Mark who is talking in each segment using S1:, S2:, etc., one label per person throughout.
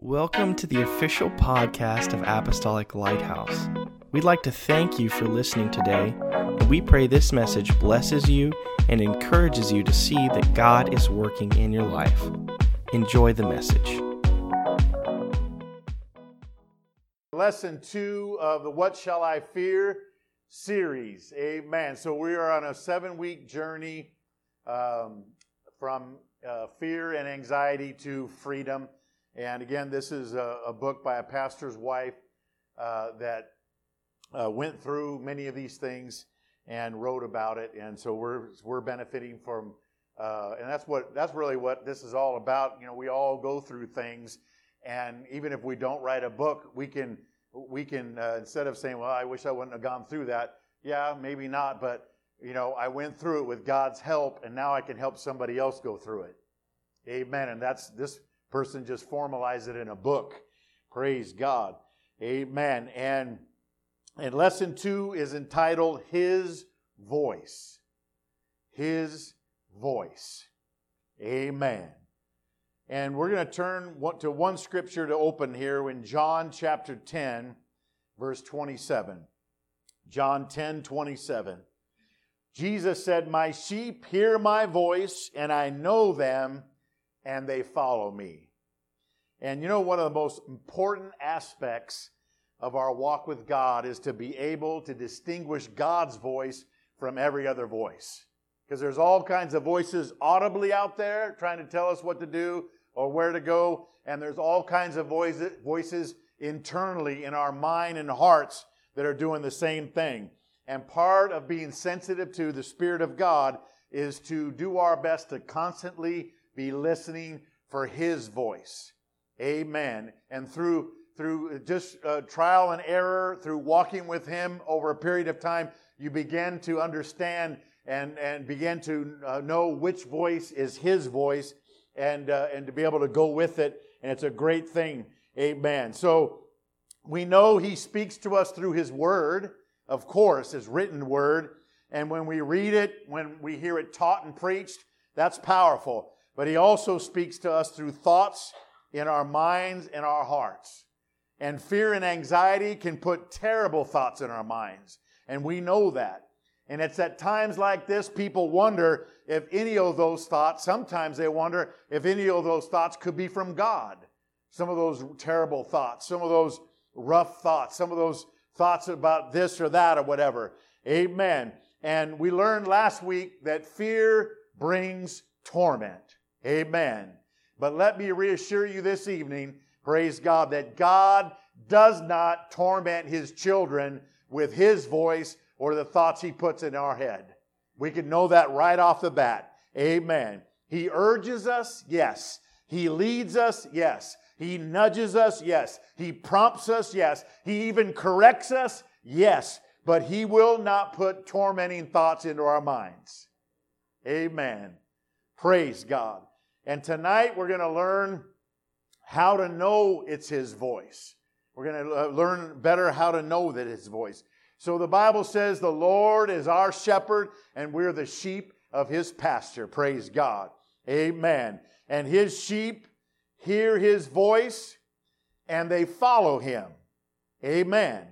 S1: Welcome to the official podcast of Apostolic Lighthouse. We'd like to thank you for listening today, and we pray this message blesses you and encourages you to see that God is working in your life. Enjoy the message.
S2: Lesson two of the What Shall I Fear series. Amen. So we are on a seven week journey um, from uh, fear and anxiety to freedom. And again, this is a, a book by a pastor's wife uh, that uh, went through many of these things and wrote about it. And so we're we're benefiting from, uh, and that's what that's really what this is all about. You know, we all go through things, and even if we don't write a book, we can we can uh, instead of saying, "Well, I wish I wouldn't have gone through that." Yeah, maybe not, but you know, I went through it with God's help, and now I can help somebody else go through it. Amen. And that's this person just formalized it in a book. Praise God. Amen. And and lesson 2 is entitled His Voice. His Voice. Amen. And we're going to turn to one scripture to open here in John chapter 10, verse 27. John 10, 27. Jesus said, My sheep hear my voice, and I know them, and they follow me. And you know, one of the most important aspects of our walk with God is to be able to distinguish God's voice from every other voice. Because there's all kinds of voices audibly out there trying to tell us what to do or where to go, and there's all kinds of voices internally in our mind and hearts that are doing the same thing. And part of being sensitive to the Spirit of God is to do our best to constantly be listening for His voice. Amen. And through through just uh, trial and error, through walking with Him over a period of time, you begin to understand and and begin to uh, know which voice is His voice, and uh, and to be able to go with it. And it's a great thing. Amen. So we know He speaks to us through His Word, of course, His written Word. And when we read it, when we hear it taught and preached, that's powerful but He also speaks to us through thoughts in our minds and our hearts. And fear and anxiety can put terrible thoughts in our minds. And we know that. And it's at times like this people wonder if any of those thoughts, sometimes they wonder if any of those thoughts could be from God. Some of those terrible thoughts, some of those rough thoughts, some of those thoughts about this or that or whatever. Amen. And we learned last week that fear brings torment. Amen. But let me reassure you this evening, praise God, that God does not torment his children with his voice or the thoughts he puts in our head. We can know that right off the bat. Amen. He urges us, yes. He leads us, yes. He nudges us, yes. He prompts us, yes. He even corrects us, yes. But he will not put tormenting thoughts into our minds. Amen. Praise God. And tonight we're going to learn how to know it's His voice. We're going to learn better how to know that His voice. So the Bible says the Lord is our shepherd and we're the sheep of His pasture. Praise God. Amen. And His sheep hear His voice and they follow Him. Amen.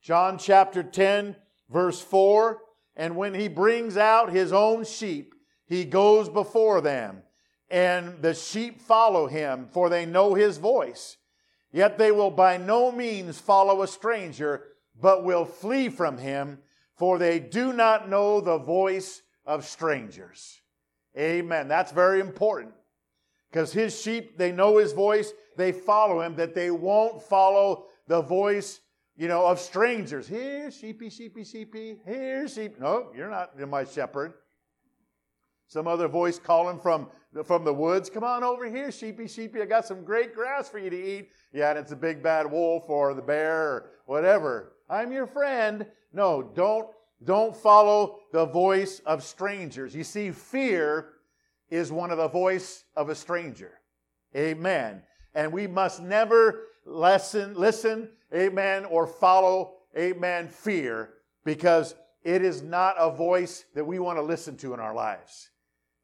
S2: John chapter 10, verse 4 And when He brings out His own sheep, He goes before them and the sheep follow him, for they know his voice. Yet they will by no means follow a stranger, but will flee from him, for they do not know the voice of strangers. Amen. That's very important. Because his sheep, they know his voice, they follow him, that they won't follow the voice, you know, of strangers. Here, sheepy, sheepy, sheepy. Here, sheep. No, you're not my shepherd. Some other voice calling from from the woods. Come on over here, sheepy, sheepy. I got some great grass for you to eat. Yeah, and it's a big bad wolf or the bear or whatever. I'm your friend. No, don't, don't follow the voice of strangers. You see, fear is one of the voice of a stranger. Amen. And we must never listen, listen, amen, or follow, amen, fear because it is not a voice that we want to listen to in our lives.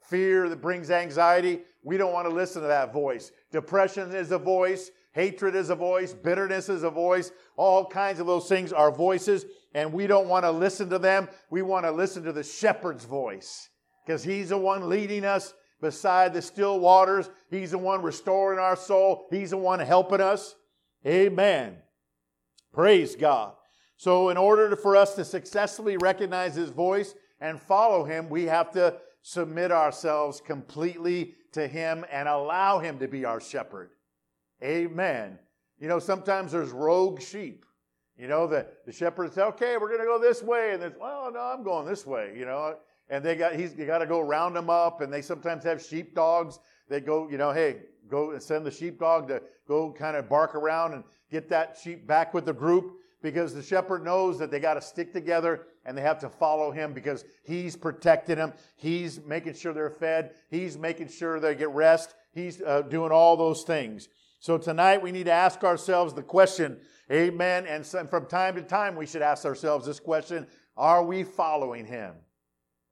S2: Fear that brings anxiety, we don't want to listen to that voice. Depression is a voice. Hatred is a voice. Bitterness is a voice. All kinds of those things are voices, and we don't want to listen to them. We want to listen to the shepherd's voice because he's the one leading us beside the still waters. He's the one restoring our soul. He's the one helping us. Amen. Praise God. So, in order for us to successfully recognize His voice and follow Him, we have to submit ourselves completely to Him and allow Him to be our shepherd. Amen. You know, sometimes there's rogue sheep. You know, the, the shepherd says, okay, we're going to go this way. And there's, well, no, I'm going this way, you know. And they got, he's got to go round them up. And they sometimes have sheep dogs that go, you know, hey, go and send the sheepdog to go kind of bark around and get that sheep back with the group because the shepherd knows that they got to stick together and they have to follow him because he's protecting them. He's making sure they're fed. He's making sure they get rest. He's uh, doing all those things. So tonight we need to ask ourselves the question, amen. And from time to time we should ask ourselves this question Are we following him?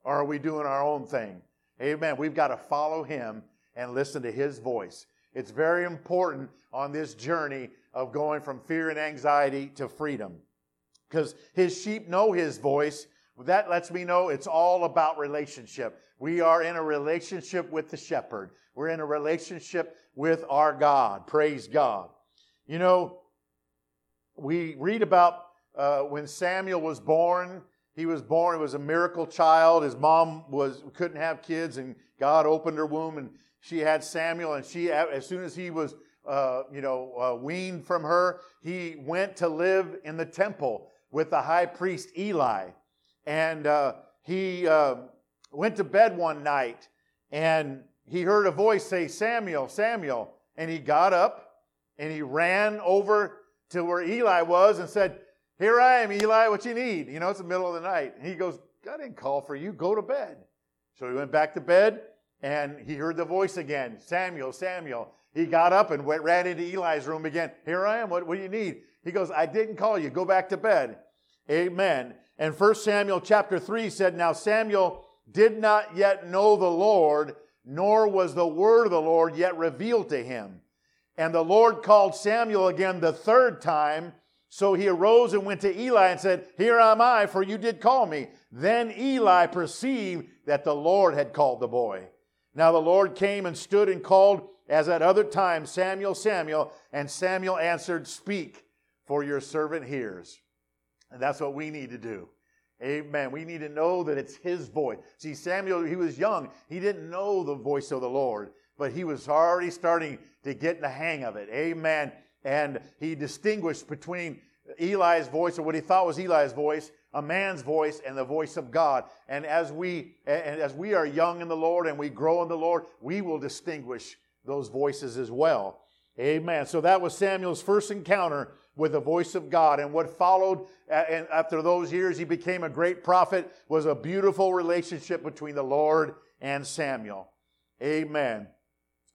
S2: Or are we doing our own thing? Amen. We've got to follow him and listen to his voice. It's very important on this journey of going from fear and anxiety to freedom. Because his sheep know his voice. That lets me know it's all about relationship. We are in a relationship with the shepherd. We're in a relationship with our God. Praise God. You know, we read about uh, when Samuel was born. He was born, it was a miracle child. His mom was couldn't have kids, and God opened her womb, and she had Samuel. And she, as soon as he was uh, you know, uh, weaned from her, he went to live in the temple with the high priest Eli. And uh, he uh, went to bed one night and he heard a voice say, Samuel, Samuel. And he got up and he ran over to where Eli was and said, Here I am, Eli, what you need? You know, it's the middle of the night. And he goes, God didn't call for you, go to bed. So he went back to bed and he heard the voice again Samuel, Samuel. He got up and went, ran into Eli's room again. Here I am. What, what do you need? He goes, I didn't call you. Go back to bed. Amen. And 1 Samuel chapter 3 said, Now Samuel did not yet know the Lord, nor was the word of the Lord yet revealed to him. And the Lord called Samuel again the third time. So he arose and went to Eli and said, Here am I, for you did call me. Then Eli perceived that the Lord had called the boy. Now the Lord came and stood and called as at other times, Samuel, Samuel, and Samuel answered, Speak, for your servant hears. And that's what we need to do. Amen. We need to know that it's his voice. See, Samuel, he was young. He didn't know the voice of the Lord, but he was already starting to get the hang of it. Amen. And he distinguished between Eli's voice, or what he thought was Eli's voice, a man's voice, and the voice of God. And as we and as we are young in the Lord and we grow in the Lord, we will distinguish those voices as well. Amen. So that was Samuel's first encounter with the voice of God. And what followed after those years, he became a great prophet, was a beautiful relationship between the Lord and Samuel. Amen.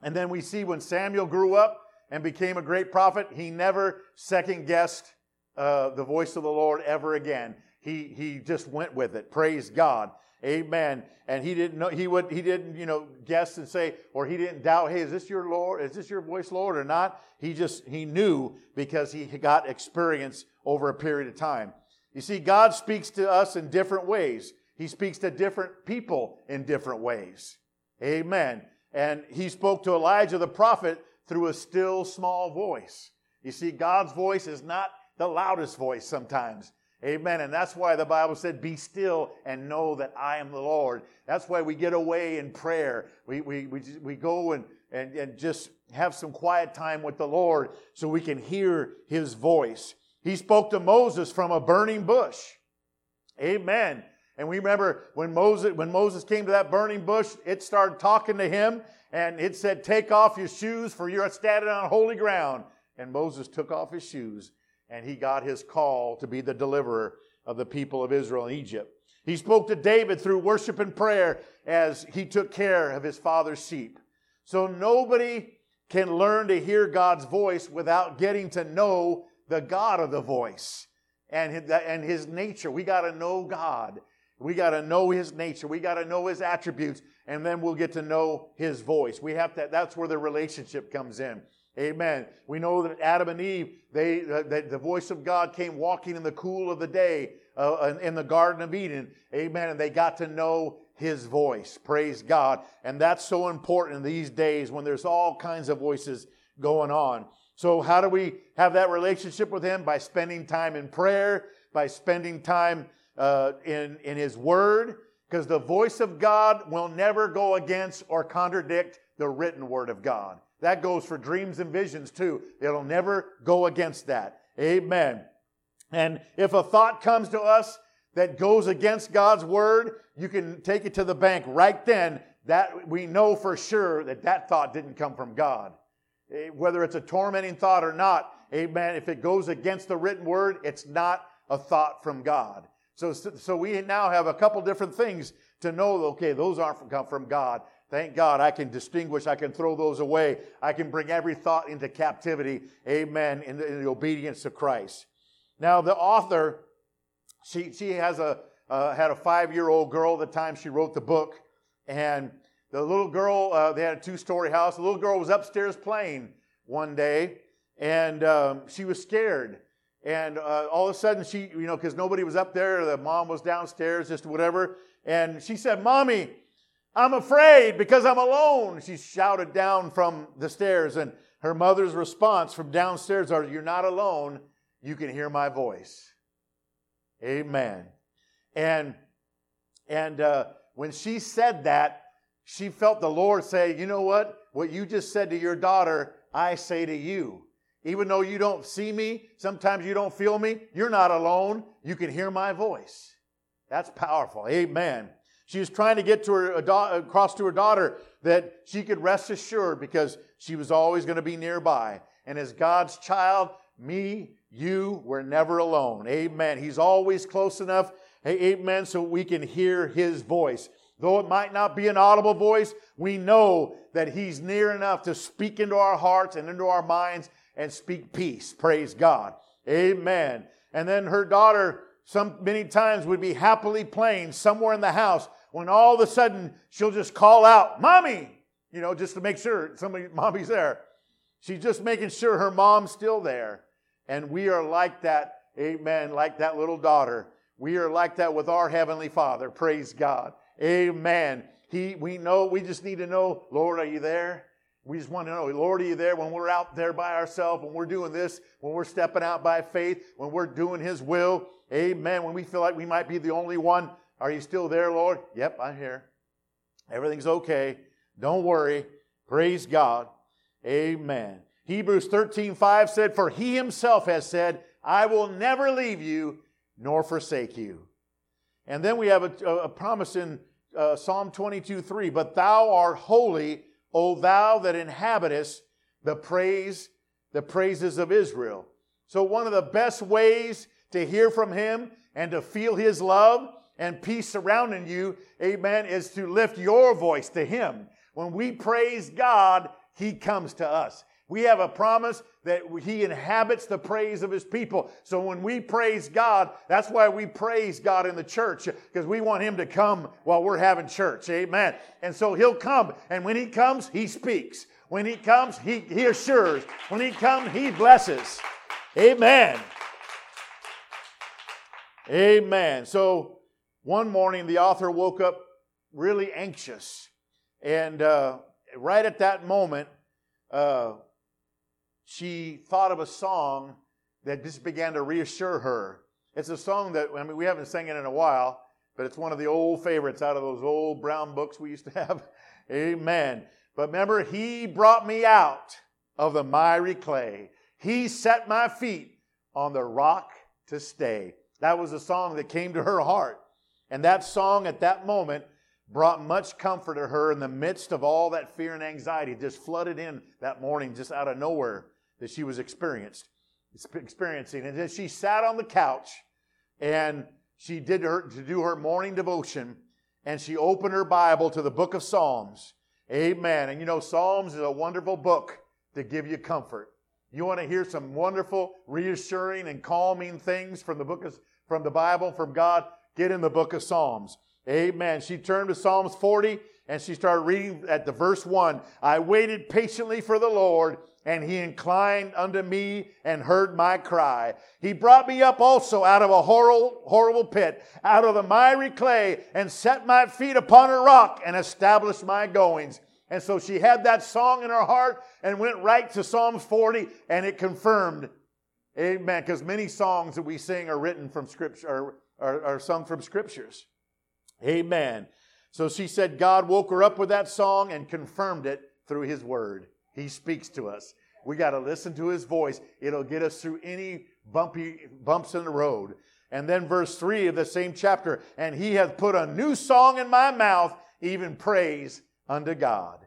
S2: And then we see when Samuel grew up and became a great prophet, he never second guessed uh, the voice of the Lord ever again. He, he just went with it. Praise God. Amen. And he didn't know, he would, he didn't, you know, guess and say, or he didn't doubt, hey, is this your Lord? Is this your voice, Lord, or not? He just, he knew because he got experience over a period of time. You see, God speaks to us in different ways. He speaks to different people in different ways. Amen. And he spoke to Elijah the prophet through a still small voice. You see, God's voice is not the loudest voice sometimes. Amen. And that's why the Bible said, Be still and know that I am the Lord. That's why we get away in prayer. We, we, we, we go and, and, and just have some quiet time with the Lord so we can hear his voice. He spoke to Moses from a burning bush. Amen. And we remember when Moses, when Moses came to that burning bush, it started talking to him and it said, Take off your shoes, for you're standing on holy ground. And Moses took off his shoes and he got his call to be the deliverer of the people of Israel in Egypt. He spoke to David through worship and prayer as he took care of his father's sheep. So nobody can learn to hear God's voice without getting to know the God of the voice and and his nature. We got to know God. We got to know his nature. We got to know his attributes, and then we'll get to know his voice. We have to, that's where the relationship comes in. Amen. We know that Adam and Eve, they, uh, that the voice of God came walking in the cool of the day uh, in the Garden of Eden. Amen. And they got to know his voice. Praise God. And that's so important in these days when there's all kinds of voices going on. So, how do we have that relationship with him? By spending time in prayer, by spending time uh, in, in his word, because the voice of God will never go against or contradict the written word of God. That goes for dreams and visions too. It'll never go against that. Amen. And if a thought comes to us that goes against God's word, you can take it to the bank right then. That we know for sure that that thought didn't come from God. Eh, whether it's a tormenting thought or not, amen. If it goes against the written word, it's not a thought from God. So, so we now have a couple different things to know. Okay, those aren't come from God. Thank God I can distinguish, I can throw those away. I can bring every thought into captivity, amen, in the, in the obedience of Christ. Now, the author, she, she has a, uh, had a five year old girl at the time she wrote the book. And the little girl, uh, they had a two story house. The little girl was upstairs playing one day, and um, she was scared. And uh, all of a sudden, she, you know, because nobody was up there, the mom was downstairs, just whatever. And she said, Mommy, I'm afraid because I'm alone. She shouted down from the stairs, and her mother's response from downstairs are, You're not alone. You can hear my voice. Amen. And and uh, when she said that, she felt the Lord say, You know what? What you just said to your daughter, I say to you. Even though you don't see me, sometimes you don't feel me, you're not alone. You can hear my voice. That's powerful. Amen. She was trying to get to her across to her daughter that she could rest assured because she was always going to be nearby. And as God's child, me, you, we're never alone. Amen. He's always close enough. Amen. So we can hear his voice. Though it might not be an audible voice, we know that he's near enough to speak into our hearts and into our minds and speak peace. Praise God. Amen. And then her daughter, some many times would be happily playing somewhere in the house when all of a sudden she'll just call out, Mommy, you know, just to make sure somebody, mommy's there. She's just making sure her mom's still there. And we are like that, amen, like that little daughter. We are like that with our Heavenly Father. Praise God. Amen. He, we know, we just need to know, Lord, are you there? We just want to know, Lord, are you there when we're out there by ourselves, when we're doing this, when we're stepping out by faith, when we're doing His will? Amen. When we feel like we might be the only one are you still there, Lord? Yep, I'm here. Everything's okay. Don't worry. Praise God. Amen. Hebrews 13, 5 said, For he himself has said, I will never leave you nor forsake you. And then we have a, a promise in uh, Psalm 22, 3. But thou art holy, O thou that inhabitest the praise, the praises of Israel. So one of the best ways to hear from him and to feel his love and peace surrounding you, amen, is to lift your voice to Him. When we praise God, He comes to us. We have a promise that He inhabits the praise of His people. So when we praise God, that's why we praise God in the church, because we want Him to come while we're having church. Amen. And so He'll come. And when He comes, He speaks. When He comes, He, he assures. When He comes, He blesses. Amen. Amen. So one morning, the author woke up really anxious. And uh, right at that moment, uh, she thought of a song that just began to reassure her. It's a song that, I mean, we haven't sang it in a while, but it's one of the old favorites out of those old brown books we used to have. Amen. But remember, He brought me out of the miry clay. He set my feet on the rock to stay. That was a song that came to her heart. And that song at that moment brought much comfort to her in the midst of all that fear and anxiety just flooded in that morning just out of nowhere that she was experienced experiencing. And then she sat on the couch and she did her to do her morning devotion and she opened her bible to the book of psalms. Amen. And you know psalms is a wonderful book to give you comfort. You want to hear some wonderful reassuring and calming things from the book of from the bible from god get in the book of Psalms. Amen. She turned to Psalms 40 and she started reading at the verse 1. I waited patiently for the Lord and he inclined unto me and heard my cry. He brought me up also out of a horrible, horrible pit, out of the miry clay, and set my feet upon a rock and established my goings. And so she had that song in her heart and went right to Psalms 40, and it confirmed. Amen. Because many songs that we sing are written from scripture, are, sung from scriptures. Amen. So she said God woke her up with that song and confirmed it through his word. He speaks to us. We got to listen to his voice. It'll get us through any bumpy bumps in the road. And then verse 3 of the same chapter, and he hath put a new song in my mouth, even praise unto God.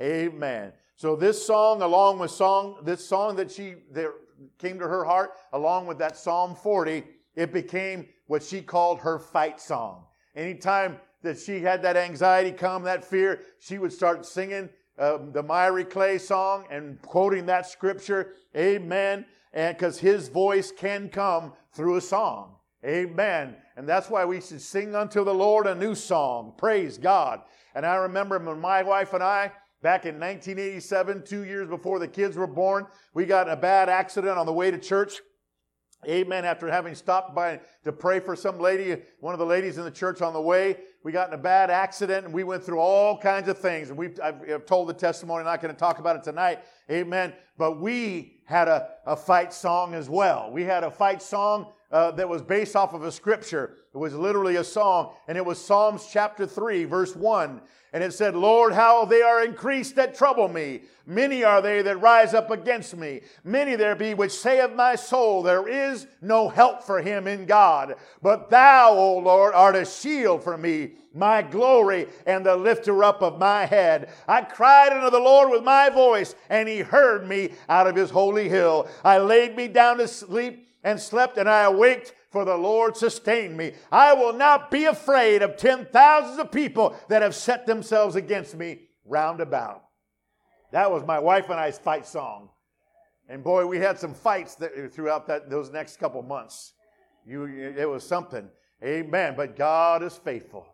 S2: Amen. So this song, along with song, this song that she that came to her heart, along with that Psalm 40, it became what she called her fight song. Anytime that she had that anxiety come, that fear, she would start singing um, the miry clay song and quoting that scripture. Amen. And because his voice can come through a song. Amen. And that's why we should sing unto the Lord a new song. Praise God. And I remember when my wife and I, back in 1987, two years before the kids were born, we got a bad accident on the way to church. Amen. After having stopped by to pray for some lady, one of the ladies in the church on the way, we got in a bad accident and we went through all kinds of things. And we've, I've, I've told the testimony, I'm not going to talk about it tonight. Amen. But we had a, a fight song as well. We had a fight song uh, that was based off of a scripture. It was literally a song, and it was Psalms chapter 3, verse 1. And it said, Lord, how they are increased that trouble me. Many are they that rise up against me. Many there be which say of my soul, There is no help for him in God. But thou, O Lord, art a shield for me, my glory, and the lifter up of my head. I cried unto the Lord with my voice, and he heard me out of his holy hill. I laid me down to sleep and slept, and I awaked for the Lord sustained me. I will not be afraid of ten thousands of people that have set themselves against me round about. That was my wife and I's fight song. And boy, we had some fights that, throughout that, those next couple months. You, it was something. Amen. But God is faithful.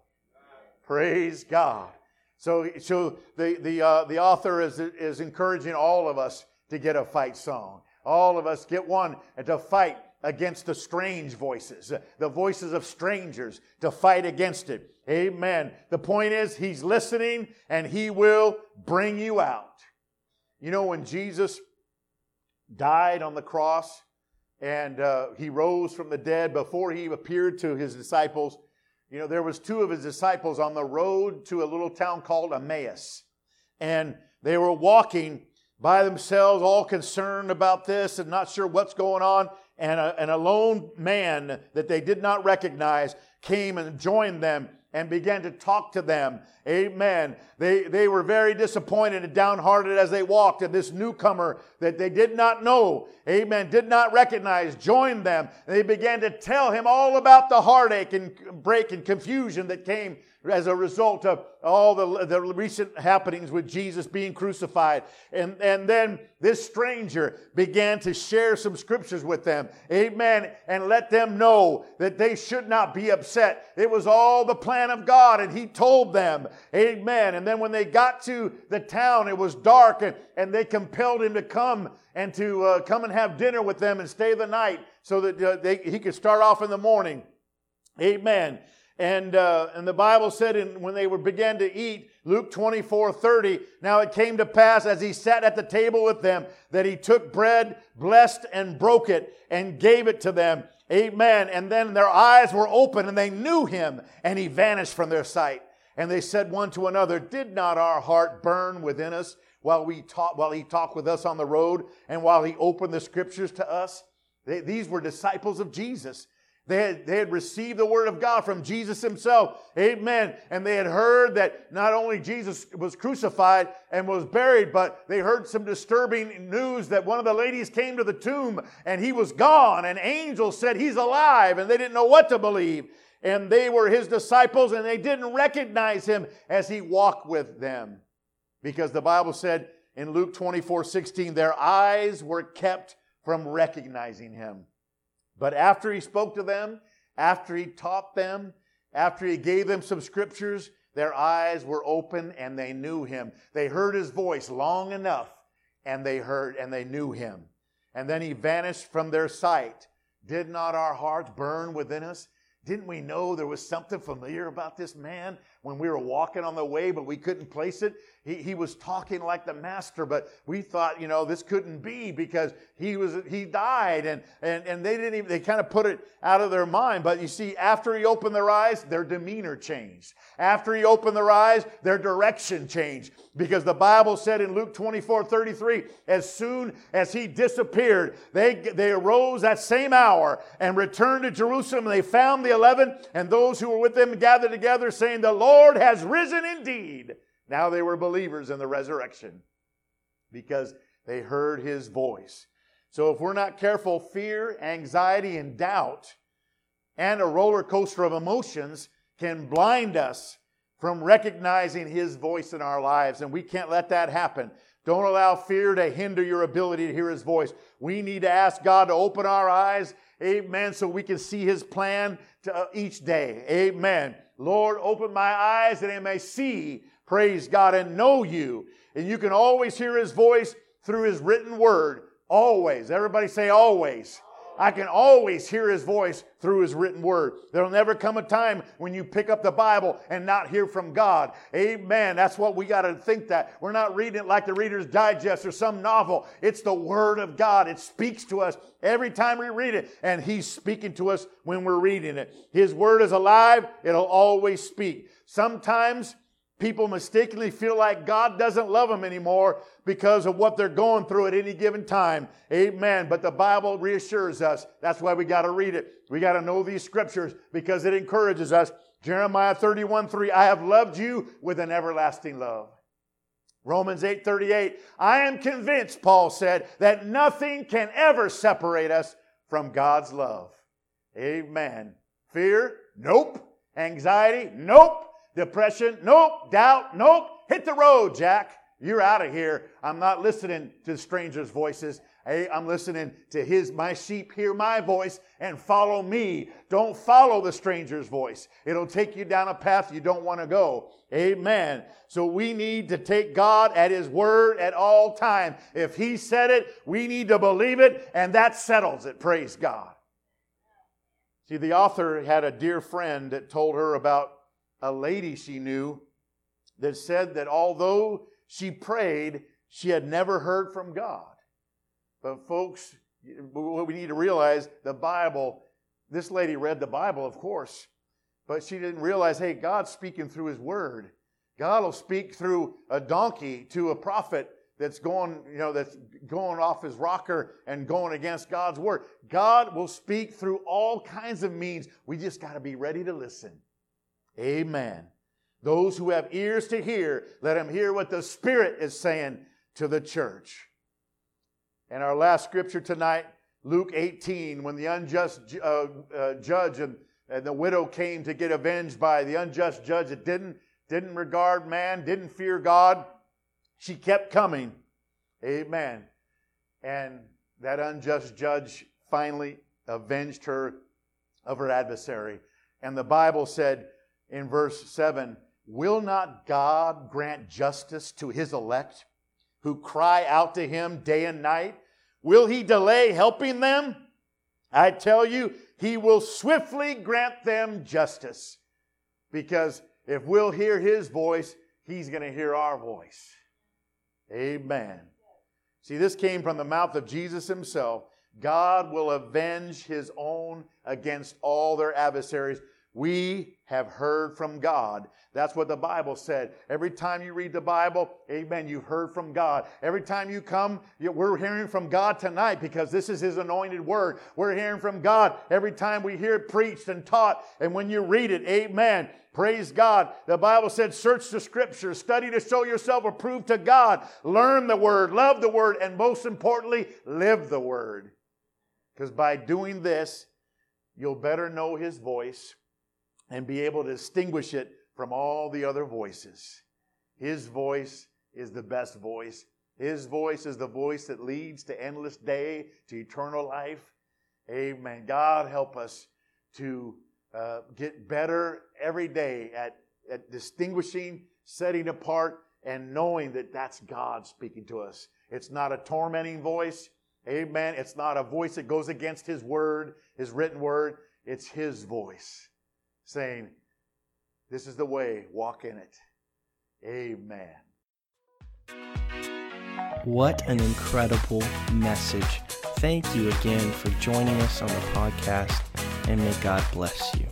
S2: Praise God. So, so the, the, uh, the author is, is encouraging all of us to get a fight song. All of us get one to fight against the strange voices, the voices of strangers, to fight against it. Amen. The point is, He's listening and He will bring you out. You know, when Jesus died on the cross and uh, He rose from the dead, before He appeared to His disciples, you know, there was two of His disciples on the road to a little town called Emmaus. And they were walking by themselves, all concerned about this and not sure what's going on and a, and a lone man that they did not recognize came and joined them and began to talk to them. Amen. They, they were very disappointed and downhearted as they walked, and this newcomer that they did not know, amen, did not recognize, joined them. And they began to tell him all about the heartache and break and confusion that came as a result of all the, the recent happenings with Jesus being crucified. And, and then this stranger began to share some scriptures with them. Amen. And let them know that they should not be upset. It was all the plan of God, and He told them. Amen. And then when they got to the town, it was dark, and, and they compelled Him to come and to uh, come and have dinner with them and stay the night so that uh, they, He could start off in the morning. Amen. And, uh, and the Bible said in, when they were began to eat, Luke 24, 30, now it came to pass as he sat at the table with them that he took bread, blessed and broke it, and gave it to them. Amen. And then their eyes were open and they knew him, and he vanished from their sight. And they said one to another, Did not our heart burn within us while we taught, while he talked with us on the road and while he opened the scriptures to us? They, these were disciples of Jesus. They had, they had received the word of God from Jesus himself. Amen. And they had heard that not only Jesus was crucified and was buried, but they heard some disturbing news that one of the ladies came to the tomb and he was gone. And angels said he's alive and they didn't know what to believe. And they were his disciples and they didn't recognize him as he walked with them. Because the Bible said in Luke 24 16, their eyes were kept from recognizing him. But after he spoke to them, after he taught them, after he gave them some scriptures, their eyes were open and they knew him. They heard his voice long enough and they heard and they knew him. And then he vanished from their sight. Did not our hearts burn within us? Didn't we know there was something familiar about this man when we were walking on the way, but we couldn't place it? He, he was talking like the master, but we thought, you know, this couldn't be because he was he died, and and and they didn't even they kind of put it out of their mind. But you see, after he opened their eyes, their demeanor changed. After he opened their eyes, their direction changed. Because the Bible said in Luke 24, 33, as soon as he disappeared, they, they arose that same hour and returned to Jerusalem. And they found the eleven and those who were with them gathered together, saying, The Lord has risen indeed now they were believers in the resurrection because they heard his voice. So if we're not careful, fear, anxiety, and doubt, and a roller coaster of emotions can blind us from recognizing his voice in our lives. And we can't let that happen. Don't allow fear to hinder your ability to hear his voice. We need to ask God to open our eyes, amen, so we can see his plan to, uh, each day. Amen. Lord, open my eyes that I may see praise God, and know you. And you can always hear his voice through his written word. Always. Everybody say always. I can always hear his voice through his written word. There'll never come a time when you pick up the Bible and not hear from God. Amen. That's what we got to think that. We're not reading it like the Reader's Digest or some novel. It's the word of God. It speaks to us every time we read it, and he's speaking to us when we're reading it. His word is alive. It'll always speak. Sometimes People mistakenly feel like God doesn't love them anymore because of what they're going through at any given time. Amen. But the Bible reassures us. That's why we got to read it. We got to know these scriptures because it encourages us. Jeremiah 31 3, I have loved you with an everlasting love. Romans 8 38, I am convinced, Paul said, that nothing can ever separate us from God's love. Amen. Fear? Nope. Anxiety? Nope. Depression? Nope. Doubt? Nope. Hit the road, Jack. You're out of here. I'm not listening to strangers' voices. Hey, I'm listening to his, my sheep hear my voice and follow me. Don't follow the stranger's voice. It'll take you down a path you don't want to go. Amen. So we need to take God at his word at all time. If he said it, we need to believe it, and that settles it. Praise God. See, the author had a dear friend that told her about a lady she knew that said that although she prayed, she had never heard from God. But, folks, what we need to realize the Bible, this lady read the Bible, of course, but she didn't realize hey, God's speaking through His Word. God will speak through a donkey to a prophet that's going, you know, that's going off his rocker and going against God's word. God will speak through all kinds of means. We just got to be ready to listen. Amen. Those who have ears to hear, let them hear what the Spirit is saying to the church. And our last scripture tonight, Luke 18, when the unjust uh, uh, judge and, and the widow came to get avenged by the unjust judge that didn't, didn't regard man, didn't fear God, she kept coming. Amen. And that unjust judge finally avenged her of her adversary. And the Bible said, in verse 7 Will not God grant justice to his elect who cry out to him day and night? Will he delay helping them? I tell you, he will swiftly grant them justice. Because if we'll hear his voice, he's going to hear our voice. Amen. See, this came from the mouth of Jesus himself. God will avenge his own against all their adversaries. We have heard from God. That's what the Bible said. Every time you read the Bible, amen, you've heard from God. Every time you come, we're hearing from God tonight because this is His anointed word. We're hearing from God every time we hear it preached and taught. And when you read it, amen. Praise God. The Bible said, search the scriptures, study to show yourself approved to God, learn the word, love the word, and most importantly, live the word. Because by doing this, you'll better know His voice and be able to distinguish it from all the other voices. His voice is the best voice. His voice is the voice that leads to endless day, to eternal life. Amen. God help us to uh, get better every day at, at distinguishing, setting apart, and knowing that that's God speaking to us. It's not a tormenting voice. Amen. It's not a voice that goes against His word, His written word. It's His voice saying, This is the way, walk in it. Amen.
S1: What an incredible message. Thank you again for joining us on the podcast, and may God bless you.